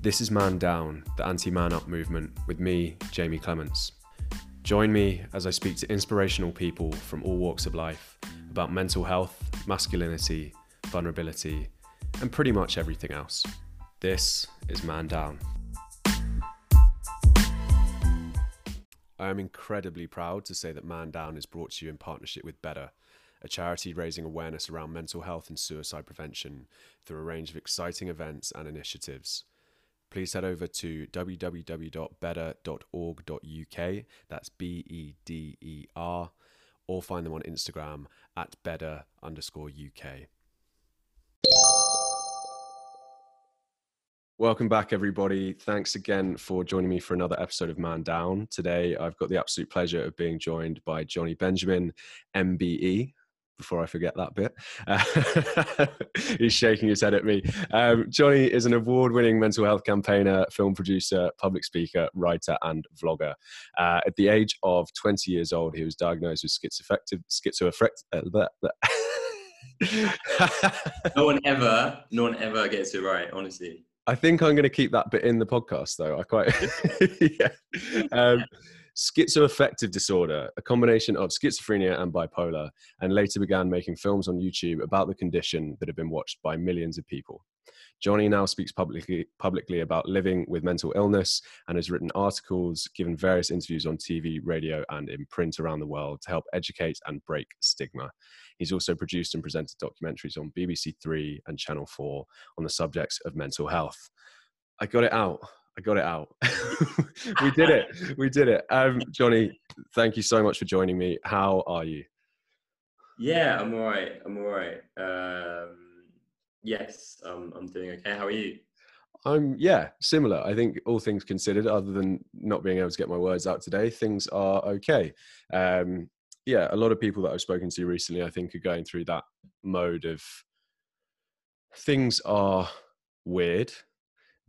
This is Man Down, the anti man up movement, with me, Jamie Clements. Join me as I speak to inspirational people from all walks of life about mental health, masculinity, vulnerability, and pretty much everything else. This is Man Down. I am incredibly proud to say that Man Down is brought to you in partnership with Beder, a charity raising awareness around mental health and suicide prevention through a range of exciting events and initiatives. Please head over to www.beder.org.uk, that's B E D E R, or find them on Instagram at beder underscore UK. Welcome back, everybody. Thanks again for joining me for another episode of Man Down. Today, I've got the absolute pleasure of being joined by Jonny Benjamin, MBE. Before I forget that bit, uh, he's shaking his head at me. Um, Jonny is an award winning mental health campaigner, film producer, public speaker, writer, and vlogger. Uh, at the age of 20 years old, he was diagnosed with schizoaffective, schizoaffective. Uh, no one ever, no one ever gets it right, honestly. I think I'm going to keep that bit in the podcast, though. I quite, yeah. Um, schizoaffective disorder, a combination of schizophrenia and bipolar, and later began making films on YouTube about the condition that have been watched by millions of people. Jonny now speaks publicly, publicly about living with mental illness and has written articles, given various interviews on TV, radio, and in print around the world to help educate and break stigma. He's also produced and presented documentaries on BBC Three and Channel 4 on the subjects of mental health. I got it out. I got it out. we did it. We did it. Um, Jonny, thank you so much for joining me. How are you? Yeah, I'm all right. I'm all right. Um, yes, um, I'm doing okay. How are you? I'm yeah, similar. I think all things considered, other than not being able to get my words out today, things are okay. Um, yeah, a lot of people that I've spoken to recently, I think, are going through that mode of things are weird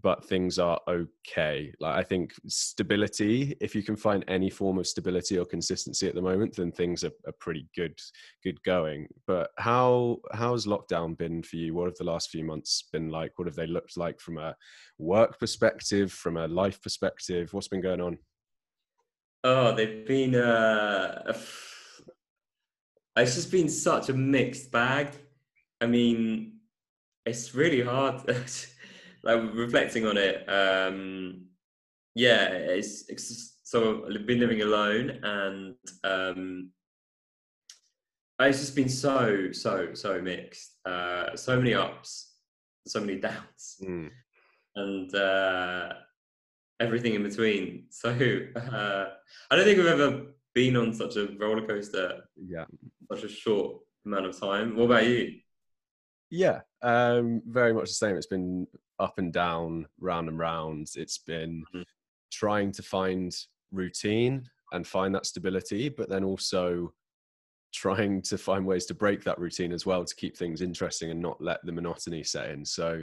but things are okay. Like I think stability, if you can find any form of stability or consistency at the moment, then things are, are pretty good, good going. But how how's lockdown been for you? What have the last few months been like? What have they looked like from a work perspective, from a life perspective? What's been going on? Oh, they've been. Uh, it's just been such a mixed bag. I mean, it's really hard. like reflecting on it, um, yeah, it's, it's so I've been living alone and um, it's just been so so so mixed. Uh, so many ups, so many downs, mm. and uh, everything in between. So uh, I don't think we've ever been on such a roller coaster. Yeah, such a short amount of time. What about you? Yeah, um, very much the same. It's been up and down, round and round. It's been mm-hmm. trying to find routine and find that stability, but then also trying to find ways to break that routine as well to keep things interesting and not let the monotony set in. So,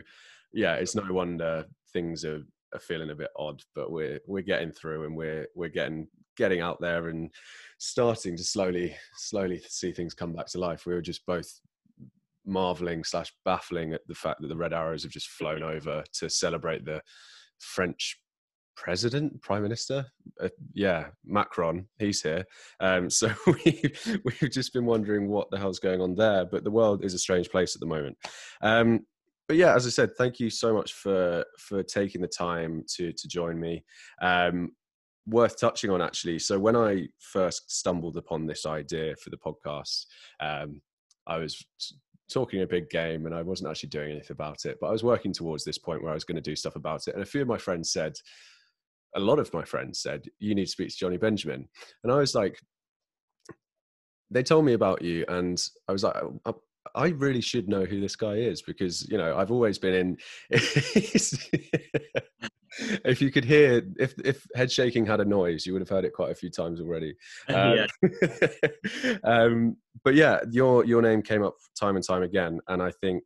yeah, it's no wonder things are, are feeling a bit odd, but we're we're getting through and we're we're getting getting out there and starting to slowly slowly see things come back to life. We were just both marveling slash baffling at the fact that the Red Arrows have just flown over to celebrate the French president, prime minister. Uh, yeah, Macron, he's here. Um, so we, we've just been wondering what the hell's going on there. But the world is a strange place at the moment. Um, but yeah, as I said, thank you so much for for taking the time to to join me. Um, worth touching on actually. So when I first stumbled upon this idea for the podcast, um, I was talking a big game and I wasn't actually doing anything about it. But I was working towards this point where I was going to do stuff about it. And a few of my friends said, a lot of my friends said, you need to speak to Jonny Benjamin. And I was like, they told me about you. And I was like, oh, um, I really should know who this guy is because, you know, I've always been in. if you could hear if if head shaking had a noise you would have heard it quite a few times already. Um, yeah. um, but yeah your your name came up time and time again and i think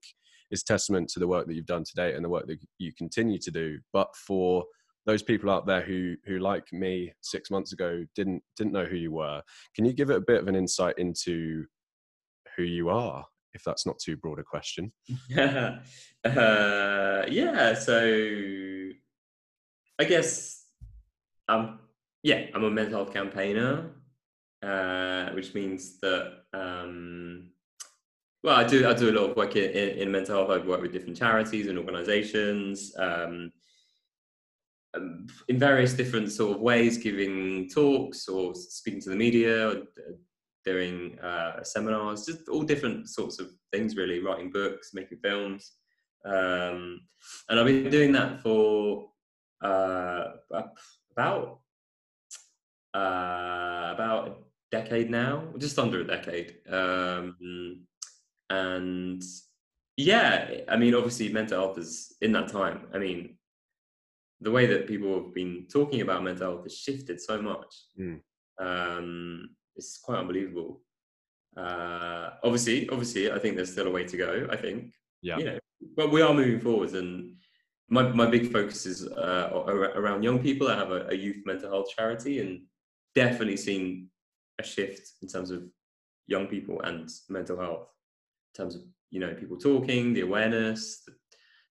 is testament to the work that you've done today and the work that you continue to do. But for those people out there who who like me six months ago didn't didn't know who you were can you give it a bit of an insight into who you are if that's not too broad a question? Uh, yeah so I guess, um, yeah, I'm a mental health campaigner, uh, which means that, um, well, I do I do a lot of work in, in, in mental health. I've worked with different charities and organisations. Um, um, in various different sort of ways, giving talks or speaking to the media, or doing uh, seminars, just all different sorts of things, really, writing books, making films. Um, and I've been doing that for uh, about uh, about a decade now, just under a decade. Um, and yeah, I mean, obviously, mental health is in that time. I mean, the way that people have been talking about mental health has shifted so much. Mm. Um, it's quite unbelievable. Uh, obviously, obviously, I think there's still a way to go. I think, yeah, you know, but we are moving forwards, and my my big focus is uh, around young people. I have a, a youth mental health charity, and definitely seen a shift in terms of young people and mental health, in terms of you know people talking, the awareness, the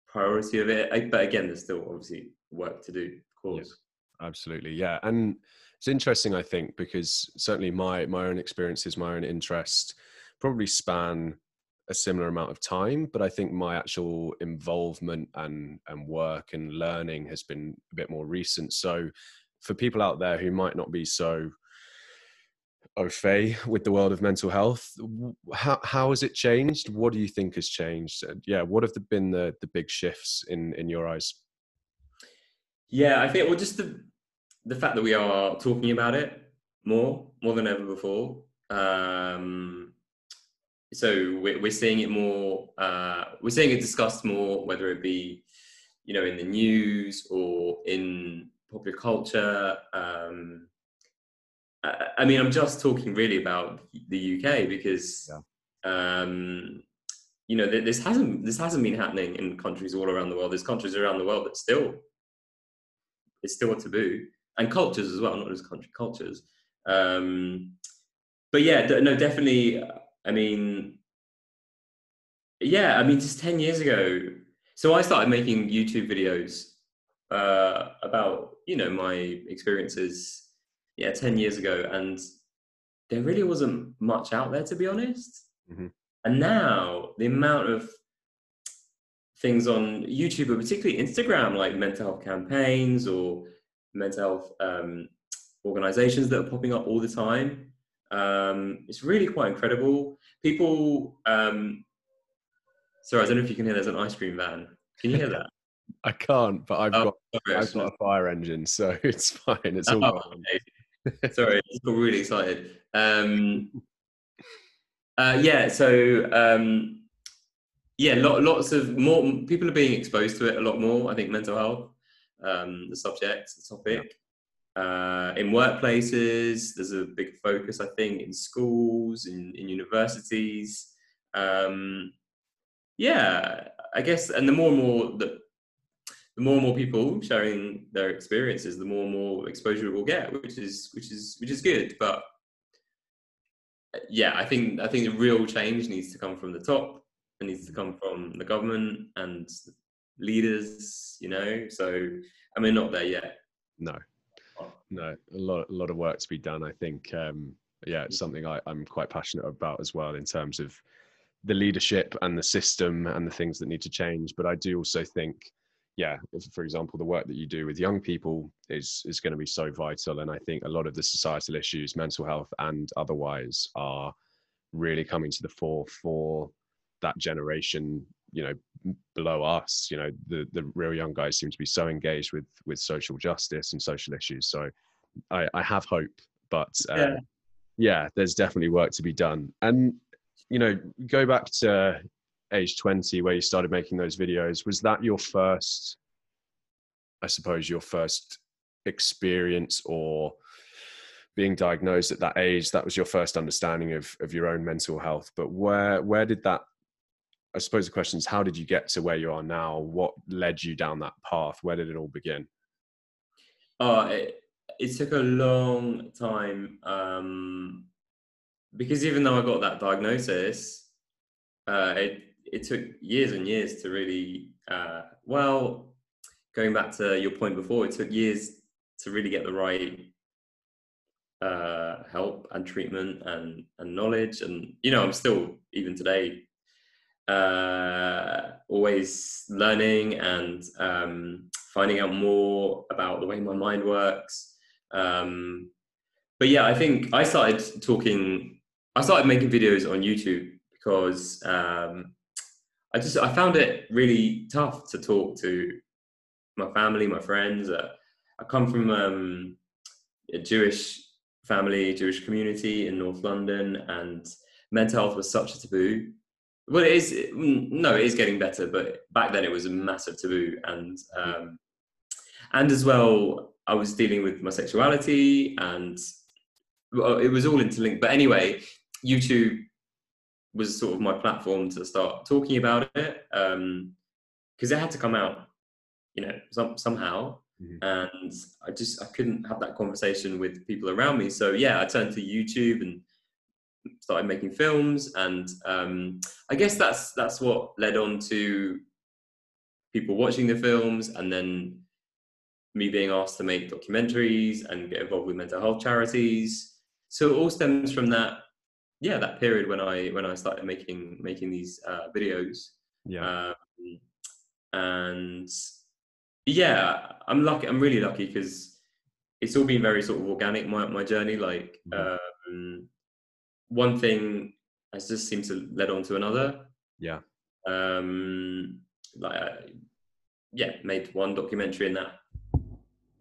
priority of it. I, but again, there's still obviously work to do, of course. Yeah, absolutely, yeah. And it's interesting, I think, because certainly my my own experiences, my own interest, probably span a similar amount of time. But I think my actual involvement and and work and learning has been a bit more recent. So for people out there who might not be so au fait with the world of mental health how, how has it changed what do you think has changed yeah what have been the, the big shifts in in your eyes yeah, I think well, just the the fact that we are talking about it more, more than ever before. Um, so we're, we're seeing it more. Uh, we're seeing it discussed more, whether it be, you know, in the news or in popular culture. Um, I, I mean, I'm just talking really about the UK because, yeah. um, you know, this hasn't this hasn't been happening in countries all around the world. There's countries around the world that still it's still a taboo, and cultures as well, not just country cultures. Um, but yeah, no, definitely. I mean, yeah, I mean, just ten years ago. So I started making YouTube videos uh, about you know my experiences. Yeah, ten years ago, and there really wasn't much out there to be honest. Mm-hmm. And now the amount of things on YouTube, or particularly Instagram, like mental health campaigns or mental health um, organizations that are popping up all the time. Um, it's really quite incredible. People, um, sorry, I don't know if you can hear. There's an ice cream van. Can you hear that? I can't, but I've oh, got sorry, I've got a fire engine, so it's fine. It's all oh, okay. sorry, I got really excited. Um, uh, yeah, so um, yeah, lot, lots of more people are being exposed to it a lot more. I think mental health, um, the subject, the topic. Uh, in workplaces, there's a big focus, I think, in schools, in, in universities. Um, yeah, I guess, and the more and more that the more and more people sharing their experiences, the more and more exposure we'll get, which is which is which is good. But yeah, I think I think the real change needs to come from the top. It needs to come from the government and leaders, you know. So I mean, not there yet. No, no, a lot, a lot of work to be done. I think, um, yeah, it's something I, I'm quite passionate about as well in terms of the leadership and the system and the things that need to change. But I do also think, yeah, if, for example, the work that you do with young people is is going to be so vital. And I think a lot of the societal issues, mental health and otherwise, are really coming to the fore for that generation you know below us you know the the real young guys seem to be so engaged with with social justice and social issues. So i i have hope but uh, yeah. yeah there's definitely work to be done. And you know go back to age 20 where you started making those videos was that your first i suppose your first experience or being diagnosed at that age? That was your first understanding of of your own mental health but where where did that I suppose the question is, how did you get to where you are now? What led you down that path? Where did it all begin? Oh, it, it took a long time um, because even though I got that diagnosis, uh, it it took years and years to really uh, well going back to your point before, it took years to really get the right uh, help and treatment and and knowledge. And you know, I'm still even today uh, always learning and um, finding out more about the way my mind works. Um, but yeah, I think I started talking. I started making videos on YouTube because um, I just I found it really tough to talk to my family, my friends. Uh, I come from um, a Jewish family, Jewish community in North London, and mental health was such a taboo. Well, it is. No, it is getting better, but back then it was a massive taboo, and um, and as well, I was dealing with my sexuality, and well, it was all interlinked. But anyway, YouTube was sort of my platform to start talking about it because um, it had to come out, you know, some, somehow. Mm-hmm. And I just I couldn't have that conversation with people around me. So yeah, I turned to YouTube and started making films, and um, I guess that's that's what led on to people watching the films, and then me being asked to make documentaries and get involved with mental health charities. So it all stems from that yeah that period when i when i started making making these uh, videos yeah um, and yeah i'm lucky i'm really lucky because it's all been very sort of organic my, my journey like mm-hmm. um, one thing has just seemed to lead on to another yeah um like I, yeah made one documentary in that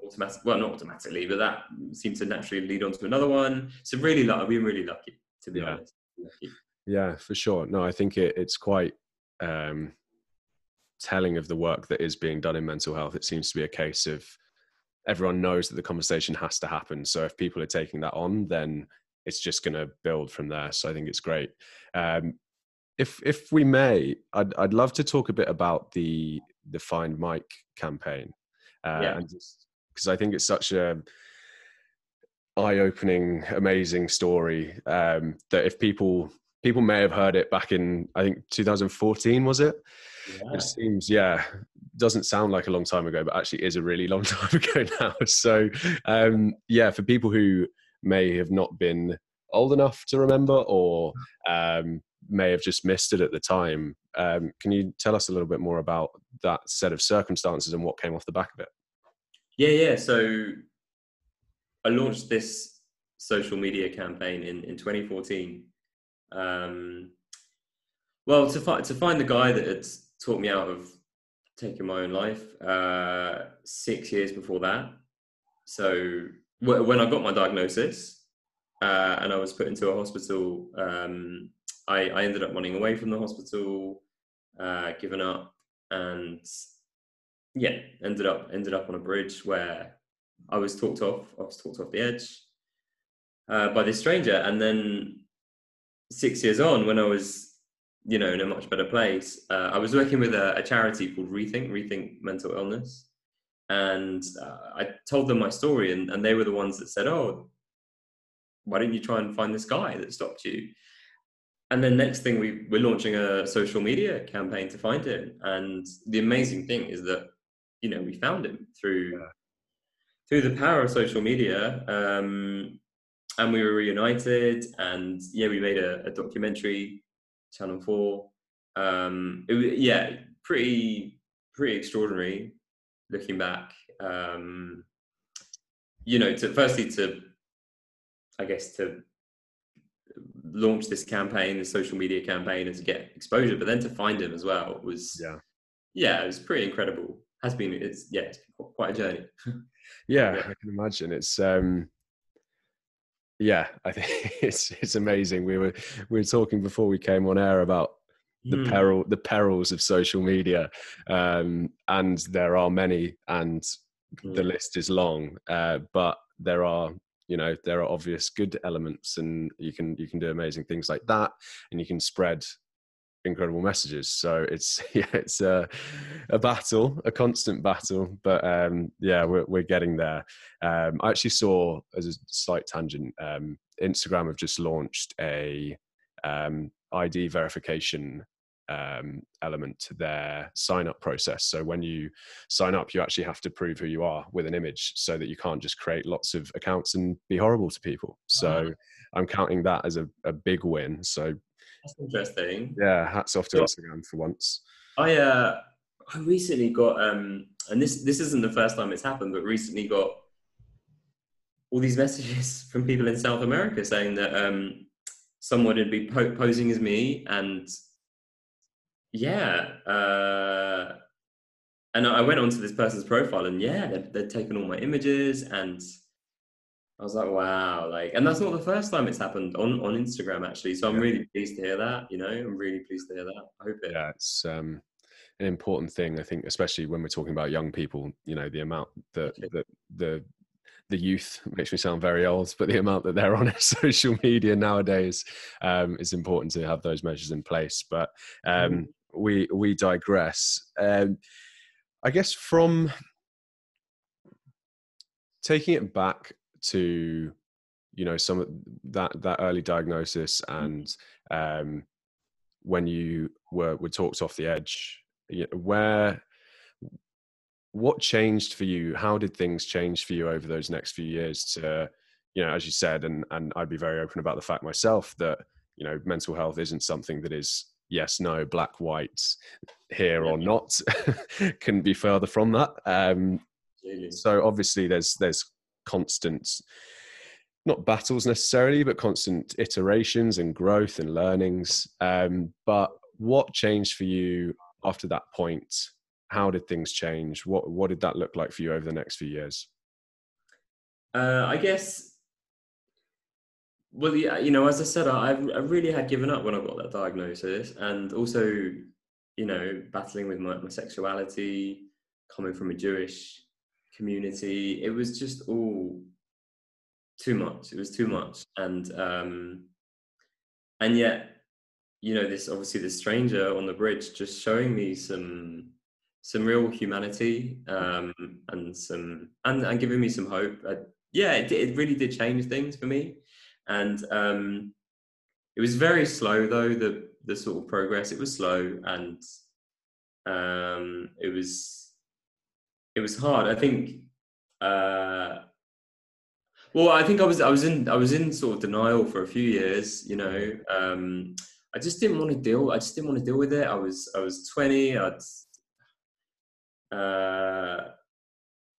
automatic well not automatically but that seemed to naturally lead on to another one so really like i've been really lucky to be yeah. honest. Yeah, for sure. No, I think it, it's quite um, telling of the work that is being done in mental health. It seems to be a case of everyone knows that the conversation has to happen. So if people are taking that on, then it's just going to build from there. So I think it's great. Um, if if we may, I'd I'd love to talk a bit about the the Find Mike campaign, uh, yeah. and because I think it's such a eye-opening, amazing story um, that if people people may have heard it back in I think 2014 was it? Yeah. It seems yeah doesn't sound like a long time ago, but actually is a really long time ago now. So um, yeah, for people who may have not been old enough to remember or um, may have just missed it at the time, um, can you tell us a little bit more about that set of circumstances and what came off the back of it? Yeah, yeah. So I launched this social media campaign in, in 2014. Um, well, to find to find the guy that had taught me out of taking my own life uh, six years before that. So when I got my diagnosis uh, and I was put into a hospital, um, I, I, ended up running away from the hospital, uh, given up, and yeah, ended up ended up on a bridge where I was talked off. I was talked off the edge uh, by this stranger, and then six years on, when I was, you know, in a much better place, uh, I was working with a, a, charity called Rethink, Rethink Mental Illness, and uh, I told them my story, and, and they were the ones that said, "Oh, why didn't you try and find this guy that stopped you?" And then next thing, we we're launching a social media campaign to find him, and the amazing thing is that you know we found him through. Yeah through the power of social media, um, and we were reunited. And yeah, we made a, a documentary, Channel Four. Um, it, yeah, pretty pretty extraordinary looking back. Um, you know, to firstly to, I guess to launch this campaign, the social media campaign, and to get exposure, but then to find him as well was yeah, yeah, it was pretty incredible. Has been it's yeah, it's been quite a journey. yeah, yeah, I can imagine. It's um yeah, I think it's it's amazing. We were we were talking before we came on air about the mm. peril the perils of social media, um, and there are many, and mm. the list is long. Uh, but there are you know there are obvious good elements, and you can you can do amazing things like that, and you can spread incredible messages. So it's yeah, it's a, a battle, a constant battle. But um, yeah, we're we're getting there. Um, I actually saw as a slight tangent, um, Instagram have just launched a um, ID verification um, element to their sign up process. So when you sign up, you actually have to prove who you are with an image so that you can't just create lots of accounts and be horrible to people. So I'm counting that as a, a big win. So that's interesting. Yeah, hats off to Instagram for once. I uh, I recently got um, and this this isn't the first time it's happened, but recently got all these messages from people in South America saying that um, someone would be po- posing as me, and yeah, uh, and I went onto this person's profile, and yeah, they'd, they'd taken all my images, and I was like, wow, like, and that's not the first time it's happened on on Instagram actually. So I'm yeah. really pleased to hear that. You know, I'm really pleased to hear that. I hope it. Yeah, it's um, an important thing. I think, especially when we're talking about young people. You know, the amount that the the the youth makes me sound very old, but the amount that they're on social media nowadays um, is important to have those measures in place. But um, mm. we we digress. Um, I guess from taking it back to you know some of that that early diagnosis and um, when you were were talked off the edge where what changed for you? How did things change for you over those next few years to you know as you said and and i'd be very open about the fact myself that you know mental health isn't something that is yes no black white here or not couldn't be further from that. Um so obviously there's there's constant not battles necessarily but constant iterations and growth and learnings. Um but what changed for you after that point how did things change? What what did that look like for you over the next few years? Uh, I guess. Well, yeah, you know, as I said, I, I really had given up when I got that diagnosis, and also, you know, battling with my, my sexuality, coming from a Jewish community, it was just all too much. It was too much, and um, and yet, you know, this obviously the stranger on the bridge just showing me some some real humanity um, and some and, and giving me some hope. Uh, yeah, it, it really did change things for me, and um, it was very slow though. The the sort of progress it was slow and um, it was it was hard. I think. Uh, well, I think I was I was in I was in sort of denial for a few years. You know, um, I just didn't want to deal. I just didn't want to deal with it. I was I was twenty. I'd uh,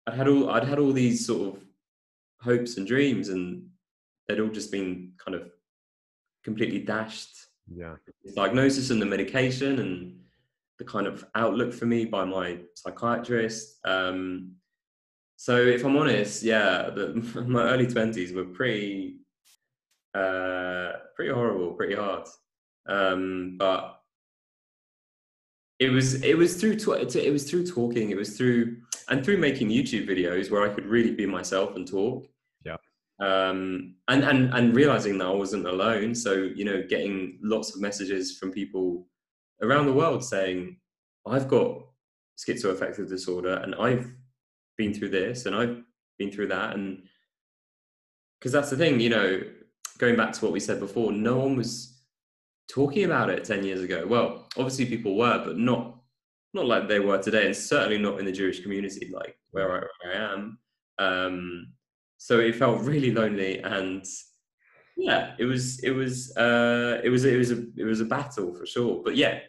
I'd had all I'd had all these sort of hopes and dreams, and they'd all just been kind of completely dashed. Yeah, the diagnosis and the medication and the kind of outlook for me by my psychiatrist. Um, so if I'm honest, yeah, the, my early twenties were pretty, uh, pretty horrible, pretty hard. Um, but it was it was through it was through talking. It was through and through making youtube videos where i could really be myself and talk. Yeah. Um and and and realizing that i wasn't alone. So you know getting lots of messages from people around the world saying i've got schizoaffective disorder and i've been through this and i've been through that. And because that's the thing you know going back to what we said before no one was talking about it 10 years ago. Well obviously people were but not not like they were today and certainly not in the jewish community like where i, where I am. Um, so it felt really lonely and yeah it was it was uh, it was it was a it was a battle for sure. But yeah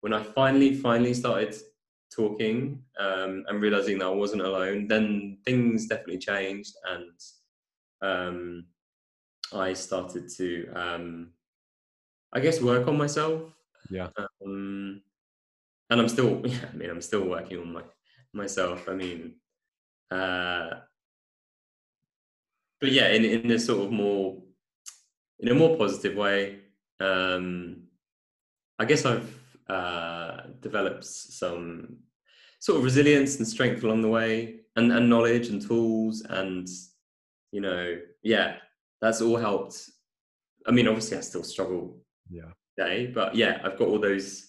when i finally finally started talking um, and realizing that i wasn't alone then things definitely changed and um, i started to um, I guess work on myself. Yeah. Um, and I'm still, yeah, I mean, I'm still working on my myself. I mean, uh, but yeah, in in a sort of more, in a more positive way. Um, I guess I've uh, developed some sort of resilience and strength along the way, and and knowledge and tools, and you know, yeah, that's all helped. I mean, obviously, I still struggle yeah. day but yeah i've got all those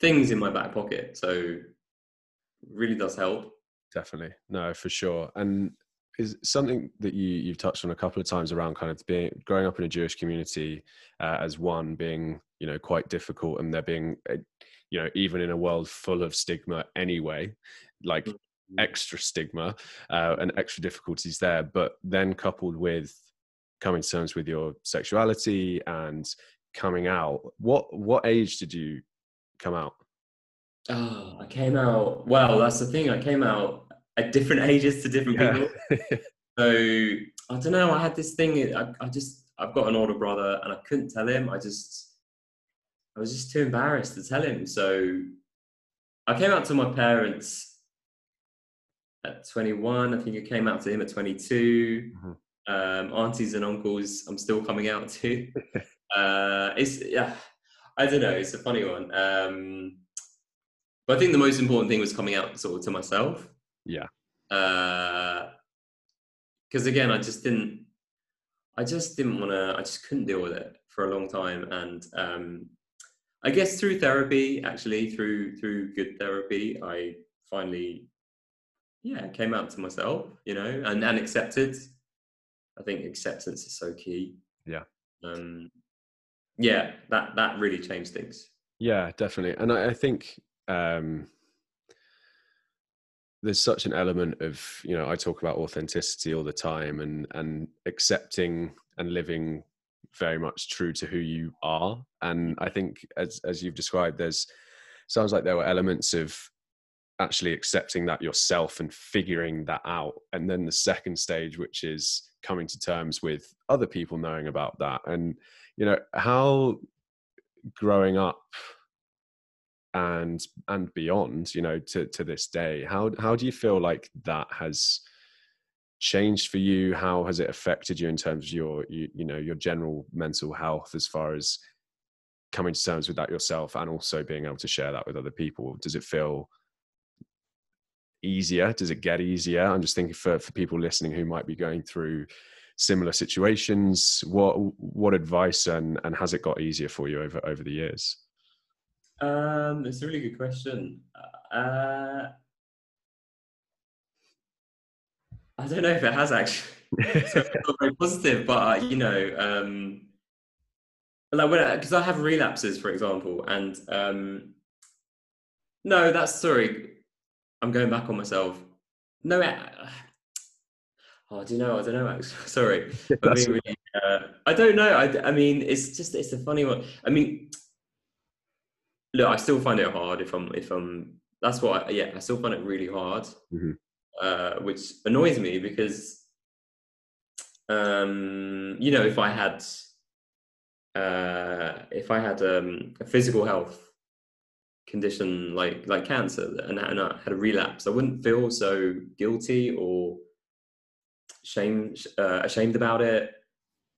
things in my back pocket so really does help. Definitely. No for sure. And is something that you you've touched on a couple of times around kind of being growing up in a jewish community uh, as one being you know quite difficult and they're being uh, you know even in a world full of stigma anyway like mm-hmm. extra stigma uh, and extra difficulties there but then coupled with coming to terms with your sexuality and coming out what what age did you come out oh i came out well that's the thing i came out at different ages to different yeah. people so i don't know i had this thing I, I just i've got an older brother and i couldn't tell him i just I was just too embarrassed to tell him. So I came out to my parents at 21. I think I came out to him at 22. Mm-hmm. Um, aunties and uncles, I'm still coming out to. uh, it's yeah, I don't know. It's a funny one. Um, but I think the most important thing was coming out sort of to myself. Yeah. Uh because uh, again, I just didn't. I just didn't want to. I just couldn't deal with it for a long time, and um, I guess through therapy, actually through through good therapy, I finally, yeah, came out to myself, you know, and and accepted. I think acceptance is so key. Yeah. Um, yeah, that that really changed things. Yeah, definitely, and I, I think um, there's such an element of you know I talk about authenticity all the time, and and accepting and living very much true to who you are. And I think, as as you've described, there's sounds like there were elements of actually accepting that yourself and figuring that out. And then the second stage, which is coming to terms with other people knowing about that. And you know how growing up and and beyond you know to to this day how how do you feel like that has changed for you? How has it affected you in terms of your, you, you know, your general mental health as far as coming to terms with that yourself and also being able to share that with other people? Does it feel easier? Does it get easier? I'm just thinking for, for people listening who might be going through similar situations, what, what advice and, and has it got easier for you over, over the years? Um, it's a really good question. Uh, I don't know if it has actually. so very positive, but uh, you know, um, like when because I, I, have relapses, for example, and um, no, that's sorry. I'm going back on myself. No, oh, do you know? I don't know. Actually, sorry. really, uh, I don't know. I, I mean, it's just it's a funny one. I mean, look, I still find it hard if I'm if I'm. That's what. I, yeah, I still find it really hard. Mm-hmm uh, which annoys me because um, you know if I had uh, if I had um, a physical health condition like like cancer and, and I had a relapse, I wouldn't feel so guilty or shame uh, ashamed about it.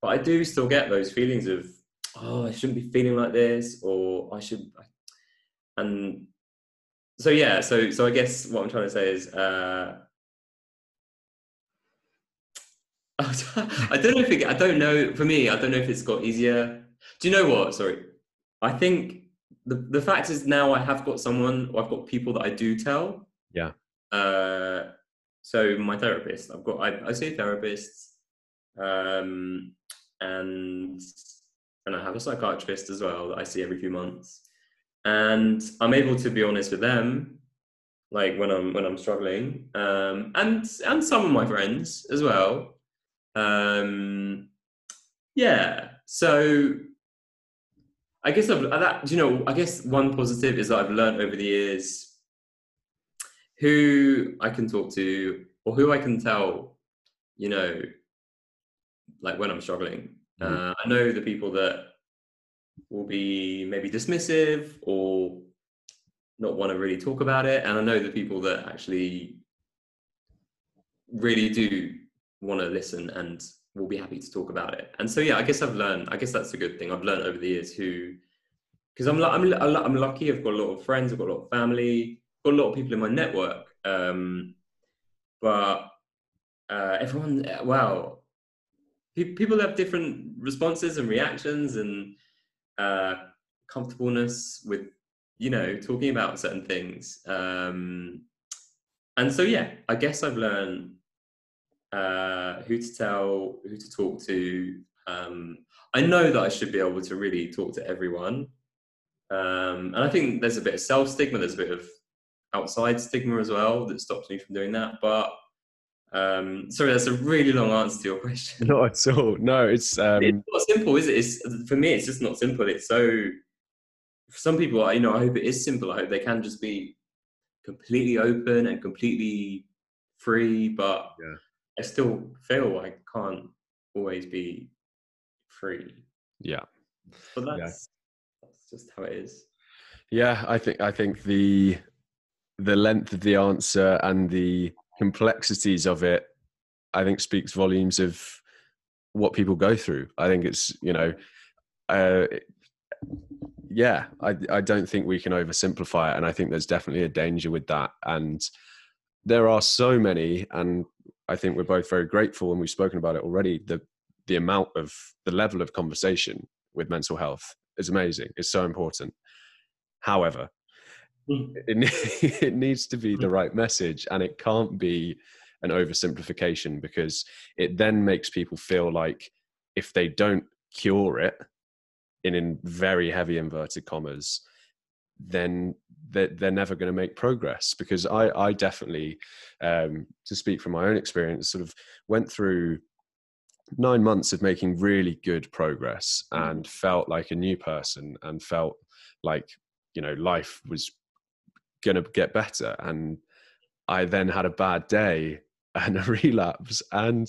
But I do still get those feelings of oh I shouldn't be feeling like this or I should and so yeah so so I guess what I'm trying to say is uh, I don't know if it, I don't know. For me, I don't know if it's got easier. Do you know what? Sorry, I think the the fact is now I have got someone. I've got people that I do tell. Yeah. Uh, so my therapist. I've got. I, I see a therapist, um, and and I have a psychiatrist as well that I see every few months, and I'm able to be honest with them, like when I'm when I'm struggling, um, and and some of my friends as well um, yeah, so I guess I've that you know I guess one positive is that I've learned over the years who I can talk to or who I can tell, you know, like when I'm struggling. Mm-hmm. Uh, I know the people that will be maybe dismissive or not want to really talk about it, and I know the people that actually really do want to listen and will be happy to talk about it. And so, yeah, I guess I've learned. I guess that's a good thing. I've learned over the years who, because I'm I'm I'm lucky. I've got a lot of friends. I've got a lot of family. Got a lot of people in my network. Um, but uh, everyone, well, pe- people have different responses and reactions and uh, comfortableness with you know talking about certain things. Um, and so, yeah, I guess I've learned uh, who to tell, who to talk to. Um, I know that I should be able to really talk to everyone. Um, and I think there's a bit of self stigma, there's a bit of outside stigma as well that stops me from doing that. But um, sorry, that's a really long answer to your question. Not at all. No, it's um... it's not simple, is it? It's for me, it's just not simple. It's so for some people, you know, I hope it is simple. I hope they can just be completely open and completely free. But yeah. I still feel I can't always be free. Yeah, but that's yeah. that's just how it is. Yeah, I think I think the the length of the answer and the complexities of it, I think speaks volumes of what people go through. I think it's you know, uh, yeah, I I don't think we can oversimplify it, and I think there's definitely a danger with that. And there are so many, and I think we're both very grateful, and we've spoken about it already. The the amount of the level of conversation with mental health is amazing. It's so important. However. it, it needs to be the mm. right message and it can't be an oversimplification because it then makes people feel like if they don't cure it in, in very heavy inverted commas then they're, they're never going to make progress because i i definitely um, to speak from my own experience sort of went through nine months of making really good progress mm. and felt like a new person and felt like you know life was going to get better. And i then had a bad day and a relapse. And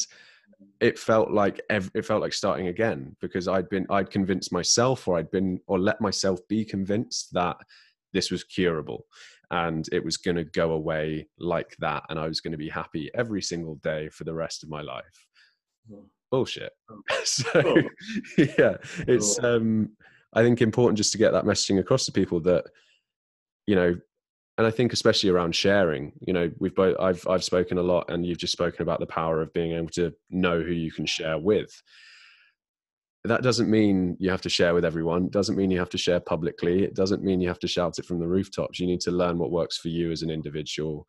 it felt like it felt like starting again because i'd been i'd convinced myself or i'd been or let myself be convinced that this was curable and it was going to go away like that. And i was going to be happy every single day for the rest of my life. Bullshit. Oh. so cool. yeah it's um i think important just to get that messaging across to people that you know and I think especially around sharing, you know, we've both I've I've spoken a lot, and you've just spoken about the power of being able to know who you can share with. That doesn't mean you have to share with everyone. It doesn't mean you have to share publicly. It doesn't mean you have to shout it from the rooftops. You need to learn what works for you as an individual.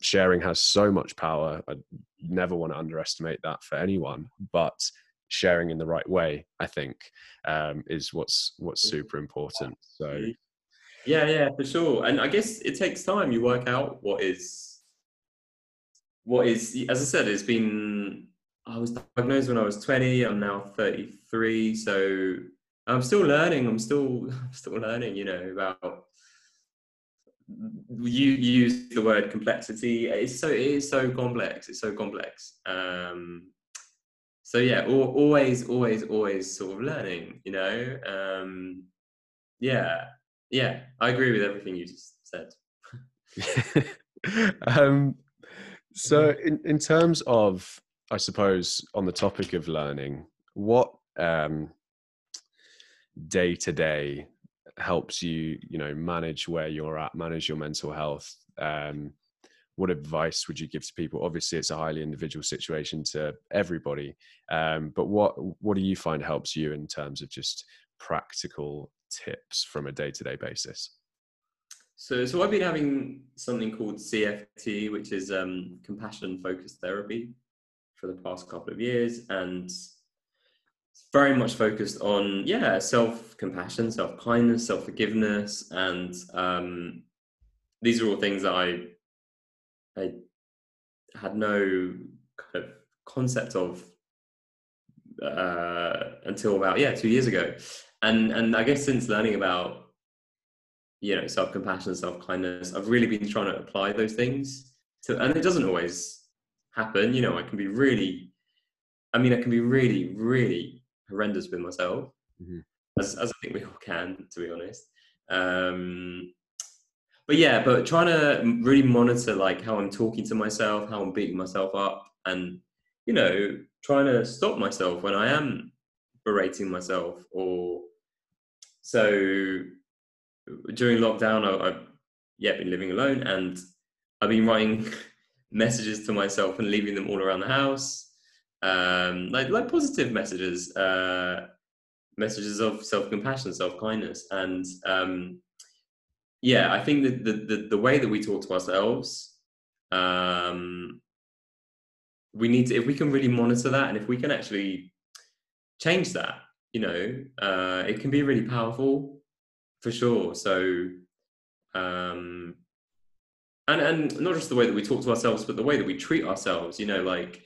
Sharing has so much power. I never want to underestimate that for anyone, but sharing in the right way, I think, um, is what's what's super important. So yeah, yeah, for sure. And I guess it takes time. You work out what is, what is. As I said, it's been. I was diagnosed when I was twenty. I'm now thirty three. So I'm still learning. I'm still, I'm still learning. You know about. You use the word complexity. It's so it is so complex. It's so complex. Um, so yeah, always, always, always sort of learning. You know. Um, yeah yeah, I agree with everything you just said. um, so, in, in terms of, I suppose, on the topic of learning, what day to day helps you, you know, manage where you're at, manage your mental health? Um, what advice would you give to people? Obviously, it's a highly individual situation to everybody, um, but what what do you find helps you in terms of just practical tips from a day-to-day basis? So, so I've been having something called CFT, which is um, compassion focused therapy, for the past couple of years, and very much focused on yeah self compassion, self kindness, self forgiveness, and um, these are all things that I I had no kind of concept of uh, until about yeah two years ago, and and I guess since learning about you know self compassion, and self kindness, I've really been trying to apply those things to, and it doesn't always happen. You know, I can be really, I mean, I can be really, really horrendous with myself, mm-hmm. as as I think we all can, to be honest. Um, but yeah, but trying to really monitor like how I'm talking to myself, how I'm beating myself up, and you know, trying to stop myself when I am berating myself or so during lockdown, I, have yeah been living alone, and I've been writing messages to myself and leaving them all around the house, um, like like positive messages, uh, messages of self compassion, self kindness, and um, yeah, I think that the, the the way that we talk to ourselves, um, we need to if we can really monitor that, and if we can actually change that you know, uh, it can be really powerful for sure. So, um, and and not just the way that we talk to ourselves, but the way that we treat ourselves. You know, like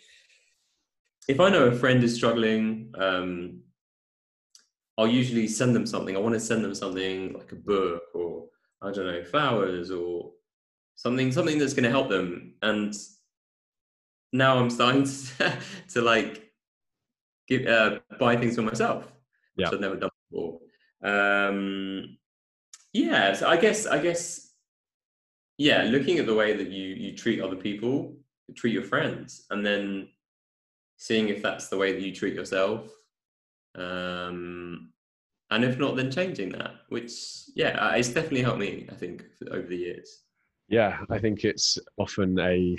if I know a friend is struggling, um, I'll usually send them something. I want to send them something like a book or I don't know, flowers or something, something that's going to help them. And now I'm starting to, to like give, uh, buy things for myself, which yeah. I've never done before. Um, yeah, so I guess, I guess, yeah, looking at the way that you you treat other people, treat your friends, and then seeing if that's the way that you treat yourself um, and if not then changing that which yeah it's definitely helped me i think over the years yeah i think it's often a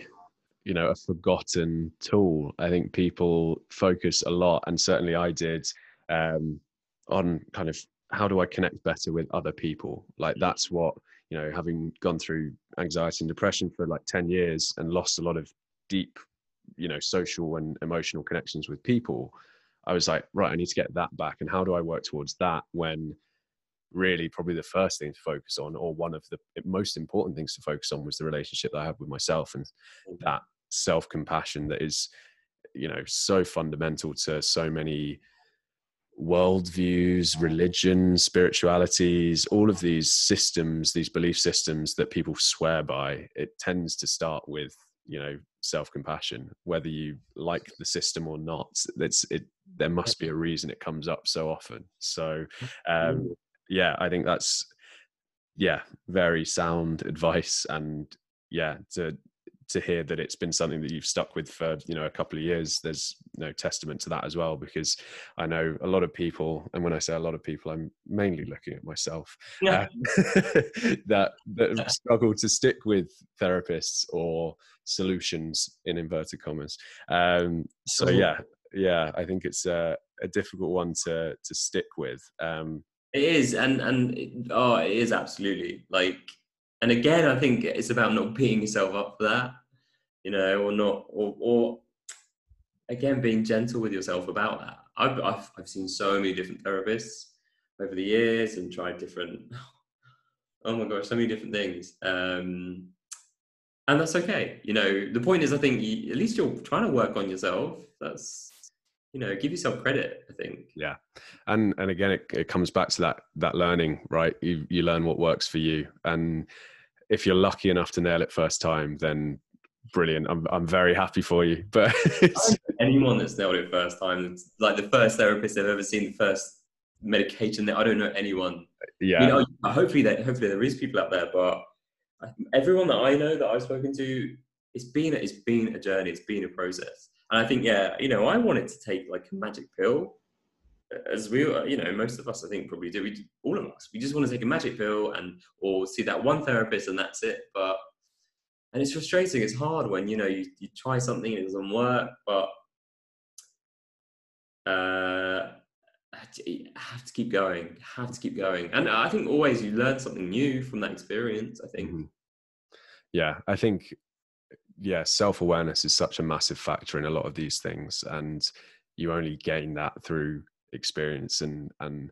you know a forgotten tool i think people focus a lot and certainly i did um, on kind of how do i connect better with other people? Like that's what you know having gone through anxiety and depression for like 10 years and lost a lot of deep you know social and emotional connections with people i was like right i need to get that back. And how do i work towards that when really probably the first thing to focus on or one of the most important things to focus on was the relationship that i had with myself and mm-hmm. that self-compassion that is you know so fundamental to so many worldviews religions spiritualities all of these systems these belief systems that people swear by it tends to start with you know self compassion, whether you like the system or not. It's it. There must be a reason it comes up so often. So, um, yeah, I think that's yeah, very sound advice, and yeah, to to hear that it's been something that you've stuck with for you know a couple of years there's no testament to that as well because i know a lot of people and when i say a lot of people i'm mainly looking at myself yeah. uh, that that struggle to stick with therapists or solutions in inverted commas. Um, so yeah yeah i think it's a, a difficult one to to stick with um, it is and and it, oh it is absolutely like and again, I think it's about not beating yourself up for that, you know, or not, or, or again, being gentle with yourself about that. I've, I've, I've seen so many different therapists over the years and tried different, oh my gosh, so many different things. Um, and that's okay. You know, the point is, I think you, at least you're trying to work on yourself. That's, you know, give yourself credit. I think. Yeah, and and again, it, it comes back to that that learning, right? You you learn what works for you, and if you're lucky enough to nail it first time, then brilliant. I'm I'm very happy for you. But anyone that's nailed it first time, like the first therapist I've ever seen, the first medication that I don't know anyone. Yeah. Oh, you know, hopefully that hopefully there is people out there, but everyone that I know that I've spoken to, it's been it's been a journey. It's been a process. And I think yeah, you know, I wanted to take like a magic pill as we you know most of us i think probably do. We all of us. We just want to take a magic pill and or see that one therapist and that's it. But and it's frustrating. It's hard when you know you, you try something and it doesn't work but uh have to keep going. Have to keep going. And i think always you learn something new from that experience i think. Mm-hmm. yeah i think yeah self-awareness is such a massive factor in a lot of these things and you only gain that through experience and and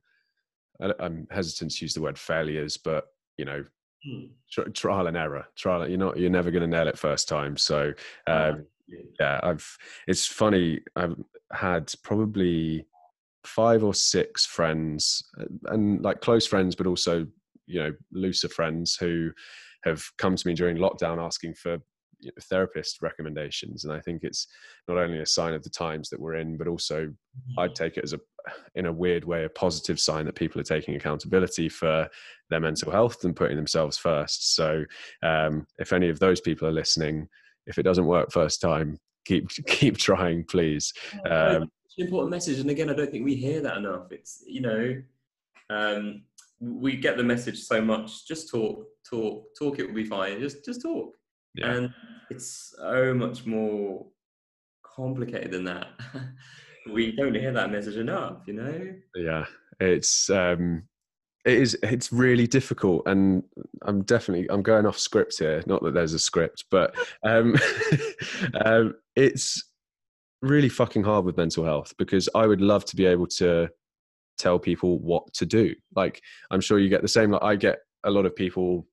I'm hesitant to use the word failures, but you know, hmm. tr- trial and error. Trial. You're not. You're never going to nail it first time. So um, yeah, I've. It's funny. I've had probably five or six friends, and like close friends, but also you know looser friends who have come to me during lockdown asking for therapist recommendations and i think it's not only a sign of the times that we're in but also i'd mm-hmm. take it as a in a weird way a positive sign that people are taking accountability for their mental health and putting themselves first. So um, if any of those people are listening if it doesn't work first time keep keep trying please. Um, it's an important message and again i don't think we hear that enough. It's you know um, we get the message so much just talk talk talk it will be fine just just talk yeah. and it's so much more complicated than that. we don't hear that message enough, you know? Yeah, it's um, it is it's really difficult, and I'm definitely I'm going off script here. Not that there's a script, but um, um, it's really fucking hard with mental health because I would love to be able to tell people what to do. Like I'm sure you get the same. Like I get a lot of people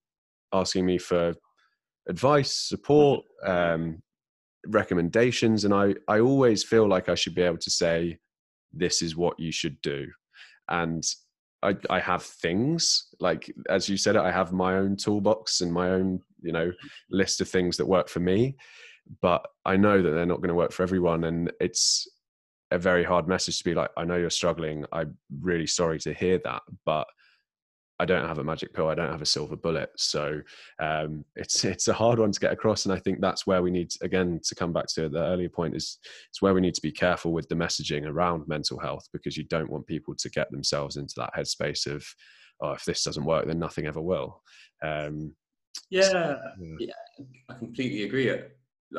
asking me for advice, support, um, recommendations, and I I always feel like I should be able to say, this is what you should do, and I, I have things like as you said I have my own toolbox and my own you know list of things that work for me but I know that they're not going to work for everyone and it's a very hard message to be like I know you're struggling. I'm really sorry to hear that but I don't have a magic pill. I don't have a silver bullet. So um, it's it's a hard one to get across, and I think that's where we need again to come back to the earlier point is it's where we need to be careful with the messaging around mental health because you don't want people to get themselves into that headspace of oh if this doesn't work then nothing ever will. Um, yeah, so, yeah, yeah, I completely agree.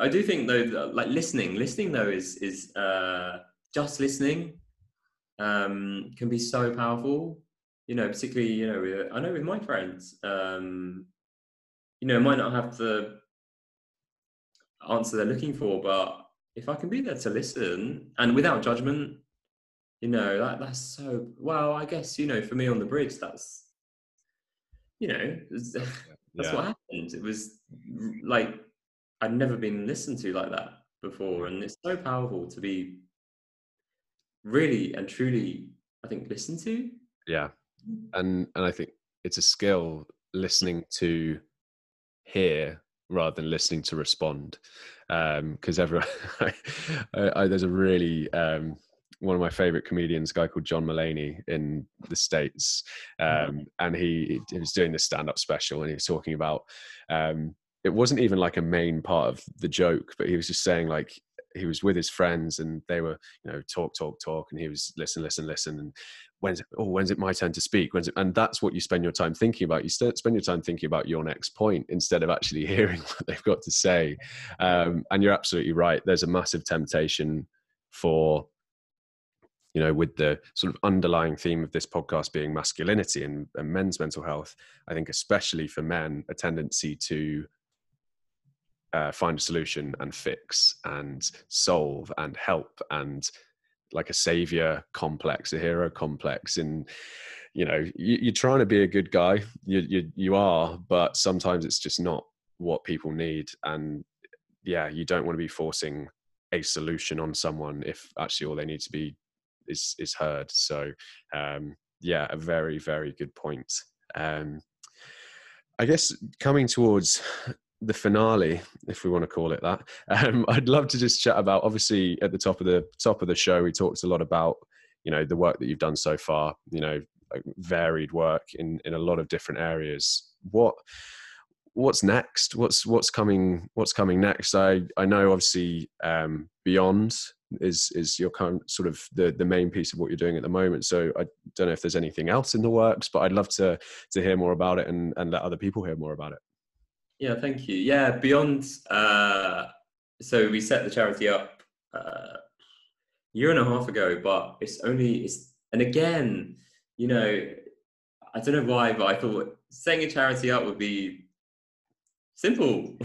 I do think though, like listening, listening though is is uh, just listening um, can be so powerful you know, particularly, you know, I know with my friends, um, you know, might not have the answer they're looking for, but if I can be there to listen and without judgment, you know, that that's so well, I guess, you know, for me on the bridge, that's you know, that's yeah. what happened. It was like I'd never been listened to like that before. And it's so powerful to be really and truly, I think, listened to. Yeah and and I think it's a skill listening to hear rather than listening to respond because um, everyone I, I, there's a really um, one of my favorite comedians a guy called john mulaney in the states mm-hmm. um, and he, he, was doing this stand-up special and he was talking about um, it wasn't even like a main part of the joke but he was just saying like he was with his friends and they were you know talk talk talk and he was listen listen listen and when's it, oh when's it my turn to speak? When's it, and that's what you spend your time thinking about. You spend your time thinking about your next point instead of actually hearing what they've got to say. Um, and you're absolutely right. There's a massive temptation for you know with the sort of underlying theme of this podcast being masculinity and, and men's mental health i think especially for men a tendency to uh, find a solution and fix and solve and help and like a savior complex, a hero complex, and you know you, are trying to be a good guy. You, you you are, but sometimes it's just not what people need, and yeah, you don't want to be forcing a solution on someone if actually all they need to be is is heard. So um, yeah, a very very good point. Um, I guess coming towards the finale, if we want to call it that. Um, I'd love to just chat about. Obviously, at the top of the top of the show, we talked a lot about you know the work that you've done so far. You know, varied work in in a lot of different areas. What what's next? What's what's coming? What's coming next? I I know obviously um, beyond is is your kind of sort of the the main piece of what you're doing at the moment. So I don't know if there's anything else in the works, but I'd love to to hear more about it and and let other people hear more about it. Yeah, thank you. Yeah, beyond. Uh, so we set the charity up uh, a year and a half ago, but it's only it's and again, you know, I don't know why, but I thought setting a charity up would be simple.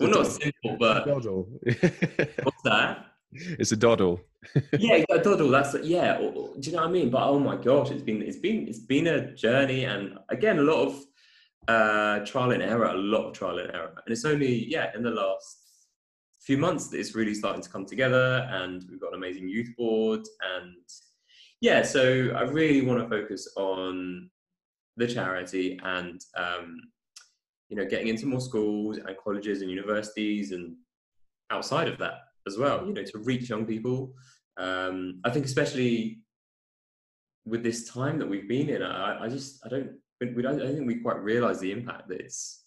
well, not simple, but what's that? It's a doddle. yeah, a doddle. That's yeah. do you know what I mean? But oh my gosh, it's been it's been it's been a journey, and again, a lot of uh, trial and error, a lot of trial and error. And it's only, yeah, in the last few months that it's really starting to come together and we've got an amazing youth board. And yeah, so I really want to focus on the charity and, um, you know, getting into more schools and colleges and universities and outside of that as well, you know, to reach young people. Um, I think especially with this time that we've been in, I, I just, I don't we don't, I don't think we quite realize the impact that it's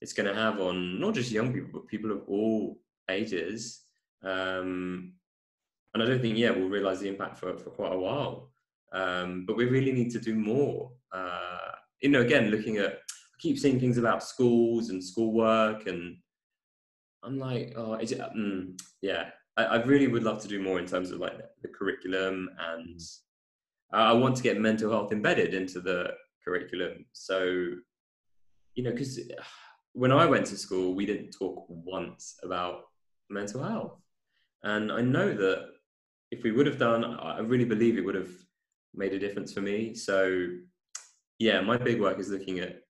it's going to have on not just young people but people of all ages. Um, and I don't think yeah we'll realize the impact for for quite a while. Um, but we really need to do more. Uh, you know, again, looking at I keep seeing things about schools and schoolwork, and I'm like, oh, it? Mm, yeah, I, I, really would love to do more in terms of like the curriculum, and I want to get mental health embedded into the curriculum. So, you know, because when I went to school, we didn't talk once about mental health. And I know that if we would have done, I really believe it would have made a difference for me. So yeah, my big work is looking at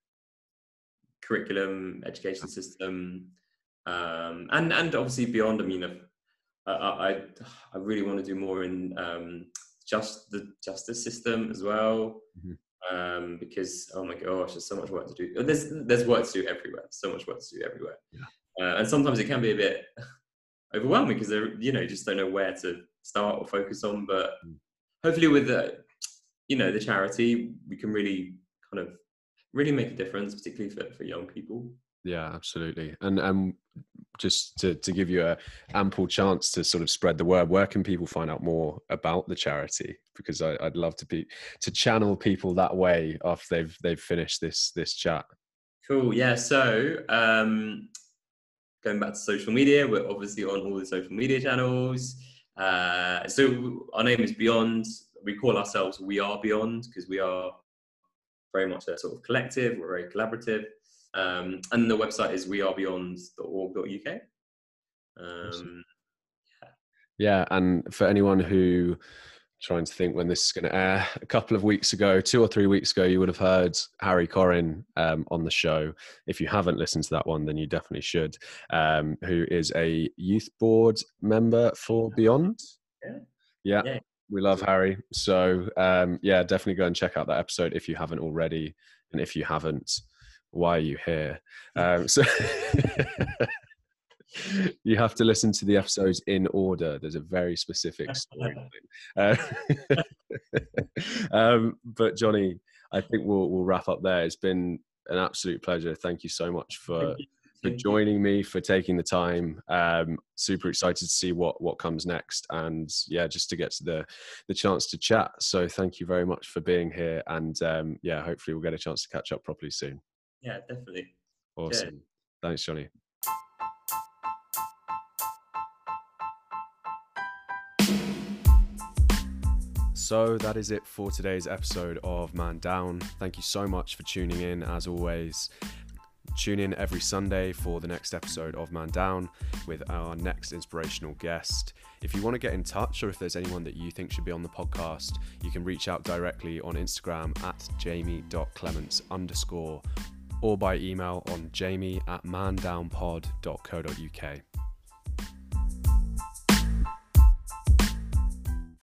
curriculum, education system, um, and and obviously beyond. I mean, I I, I really want to do more in um, just the justice system as well. Mm-hmm. Um, because oh my gosh, there's so much work to do. There's there's work to do everywhere. So much work to do everywhere, yeah. uh, and sometimes it can be a bit overwhelming because they you know just don't know where to start or focus on. But mm. hopefully, with the you know the charity, we can really kind of really make a difference, particularly for, for young people. Yeah, absolutely. And um, just to, to give you a ample chance to sort of spread the word, where can people find out more about the charity? Because I, would love to be to channel people that way after they've they've finished this this chat. Cool. Yeah. So um, going back to social media, we're obviously on all the social media channels. Uh, so our name is Beyond. We call ourselves We Are Beyond because we are very much a sort of collective. We're very collaborative. Um, and the website is wearebeyond.org.uk. Um, yeah. yeah, and for anyone who trying to think when this is going to air. A couple of weeks ago, two or three weeks ago, you would have heard Harry Corrin um, on the show. If you haven't listened to that one, then you definitely should. Um, who is a youth board member for Beyond? Yeah. yeah. yeah. We love Harry. So, um, yeah, definitely go and check out that episode if you haven't already. And if you haven't, why are you here? Um, so you have to listen to the episodes in order. There's a very specific storyline. Uh, um, but Jonny, I think we'll we'll wrap up there. It's been an absolute pleasure. Thank you so much for for joining me, for taking the time. Um, super excited to see what what comes next, and yeah, just to get to the the chance to chat. So thank you very much for being here, and um, yeah, hopefully we'll get a chance to catch up properly soon. Yeah, definitely. Awesome. Thanks, Jonny. So that is it for today's episode of Man Down. Thank you so much for tuning in, as always. Tune in every Sunday for the next episode of Man Down with our next inspirational guest. If you want to get in touch or if there's anyone that you think should be on the podcast, you can reach out directly on Instagram at jamie.clements underscore or by email on jamie at mandownpod.co.uk.